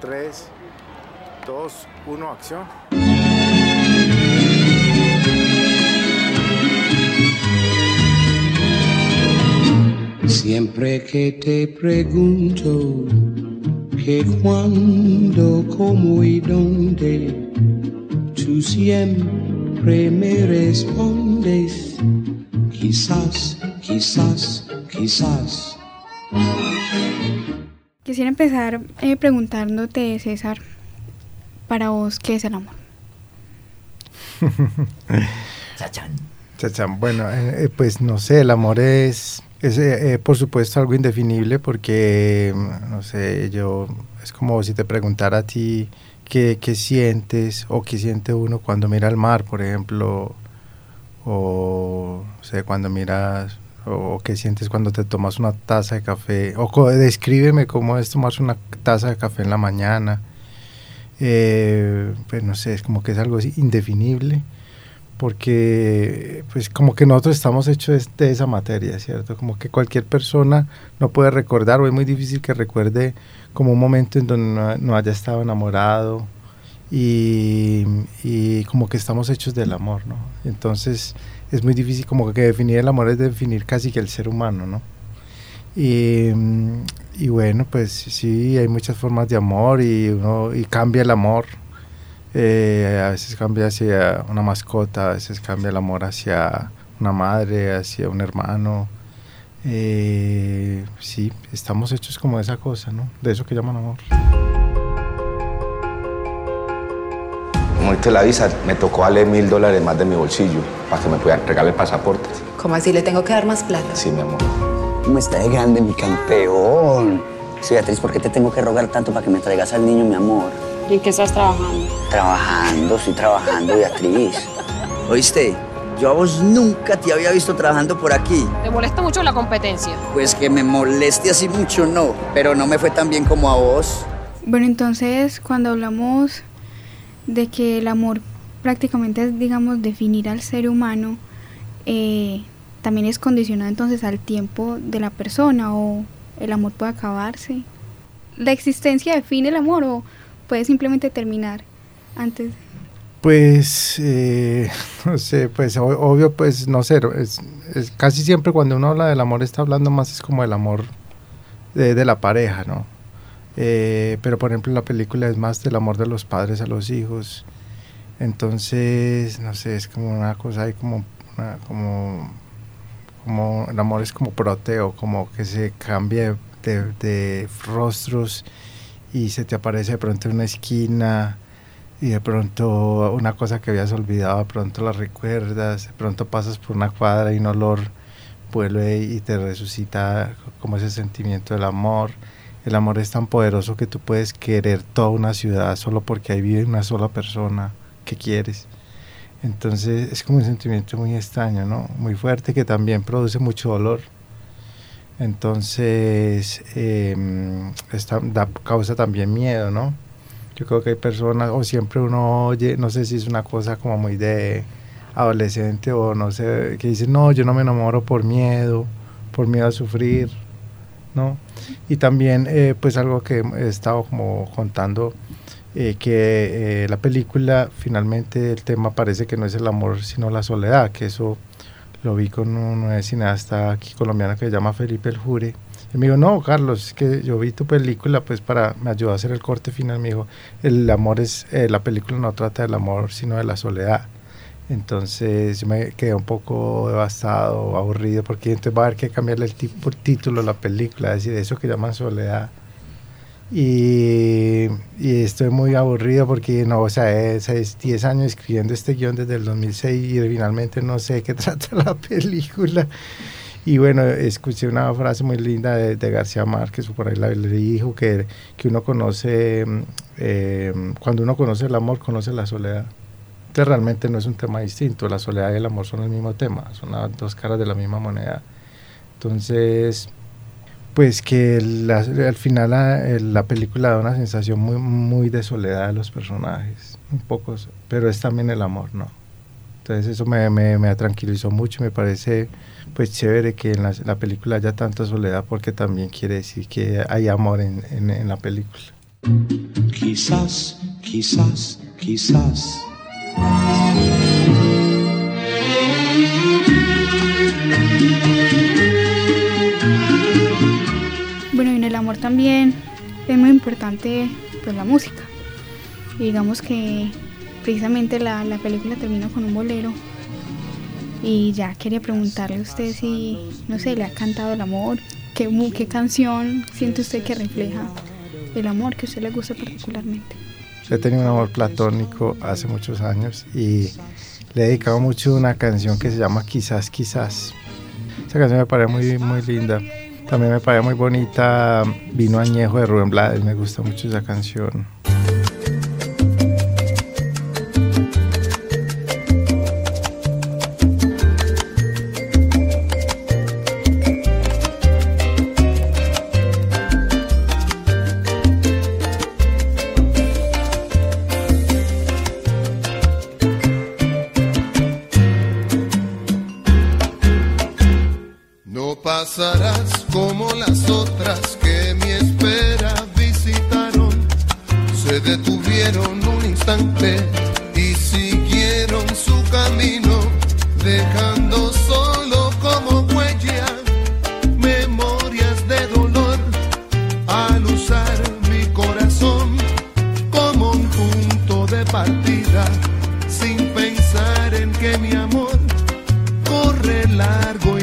3, 2, 1, acción. Siempre que te pregunto que cuándo, cómo y dónde, tú siempre me respondes, quizás, quizás, quizás. Quisiera empezar eh, preguntándote, César, para vos, ¿qué es el amor? Chachán. Chachán, bueno, eh, eh, pues no sé, el amor es, es eh, por supuesto algo indefinible porque, mm, no sé, yo, es como si te preguntara a ti qué, qué sientes o qué siente uno cuando mira al mar, por ejemplo, o, no sé, cuando miras, o qué sientes cuando te tomas una taza de café, o descríbeme cómo es tomarse una taza de café en la mañana. Eh, pues no sé, es como que es algo así indefinible porque pues como que nosotros estamos hechos de, de esa materia, ¿cierto? Como que cualquier persona no puede recordar o es muy difícil que recuerde como un momento en donde no, no haya estado enamorado y, y como que estamos hechos del amor, ¿no? Entonces es muy difícil como que definir el amor es definir casi que el ser humano, ¿no? Y, y bueno, pues sí, hay muchas formas de amor y, uno, y cambia el amor. Eh, a veces cambia hacia una mascota, a veces cambia el amor hacia una madre, hacia un hermano. Eh, sí, estamos hechos como de esa cosa, ¿no? De eso que llaman amor. Como ahorita la visa, me tocó darle mil dólares más de mi bolsillo para que me puedan regalar el pasaporte. ¿Cómo así le tengo que dar más plata? Sí, mi amor. ¿Cómo está de grande mi campeón? Sí, Beatriz, ¿por qué te tengo que rogar tanto para que me traigas al niño, mi amor? ¿Y en qué estás trabajando? Trabajando, estoy trabajando, Beatriz. ¿Oíste? Yo a vos nunca te había visto trabajando por aquí. ¿Te molesta mucho la competencia? Pues que me moleste así mucho, no. Pero no me fue tan bien como a vos. Bueno, entonces cuando hablamos de que el amor prácticamente es, digamos, definir al ser humano, eh, también es condicionado entonces al tiempo de la persona o el amor puede acabarse. ¿La existencia define el amor o puede simplemente terminar antes? Pues, eh, no sé, pues obvio, pues no sé, es, casi siempre cuando uno habla del amor está hablando más es como del amor de la pareja, ¿no? Eh, pero por ejemplo la película es más del amor de los padres a los hijos, entonces, no sé, es como una cosa ahí como, una- como, como el amor es como proteo, como que se cambia de, de rostros y se te aparece de pronto en una esquina y de pronto una cosa que habías olvidado, de pronto la recuerdas, de pronto pasas por una cuadra y un olor vuelve y te resucita como ese sentimiento del amor. El amor es tan poderoso que tú puedes querer toda una ciudad solo porque ahí vive una sola persona que quieres. Entonces es como un sentimiento muy extraño, ¿no? Muy fuerte que también produce mucho dolor. Entonces, esta da, causa también miedo, ¿no? Yo creo que hay personas, o siempre uno oye, no sé si es una cosa como muy de adolescente o no sé, que dicen, no, yo no me enamoro por miedo, por miedo a sufrir, ¿no? Y también, eh, pues algo que he estado como contando, eh, que eh, la película finalmente el tema parece que no es el amor, sino la soledad, que eso lo vi con un cineasta aquí colombiano que se llama Felipe El Jure. Y me dijo, no, Carlos, es que yo vi tu película, pues para, me ayudó a hacer el corte final, me dijo, el amor es, eh, la película no trata del amor, sino de la soledad. Entonces yo me quedé un poco devastado, aburrido, porque entonces va a haber que cambiarle el tipo, título a la película, es decir, eso que llaman soledad. Y, estoy muy aburrido porque no, o sea, es, es 10 años escribiendo este guion desde el 2006 y finalmente no sé qué trata la película. Y bueno, escuché una frase muy linda de, de García Márquez, por ahí le dijo que, que uno conoce, eh, cuando uno conoce el amor, conoce la soledad. Entonces realmente no es un tema distinto, la soledad y el amor son el mismo tema, son las dos caras de la misma moneda. Entonces, pues que la, al final la, la, película da una sensación muy, muy de soledad de los personajes, un poco, pero es también el amor, ¿no? Entonces eso me, me, me tranquilizó mucho, me parece pues chévere que en la, la, película haya tanta soledad porque también quiere decir que hay amor en, en, en la película. quizás, quizás, quizás. Bueno, y en el amor también es muy importante pues la música. Digamos que precisamente la, la película termina con un bolero. Y ya quería preguntarle a usted si, no sé, le ha cantado el amor, qué, qué canción siente usted que refleja el amor que a usted le gusta particularmente. Yo tenido un amor platónico hace muchos años y le he dedicado mucho una canción que se llama Quizás, quizás. Esa canción me parece muy, muy linda. También me parece muy bonita Vino Añejo de Rubén Blades, me gusta mucho esa canción. Otras que mi espera visitaron. Se detuvieron un instante y siguieron su camino, dejando solo como huella memorias de dolor al usar mi corazón como un punto de partida, sin pensar en que mi amor corre largo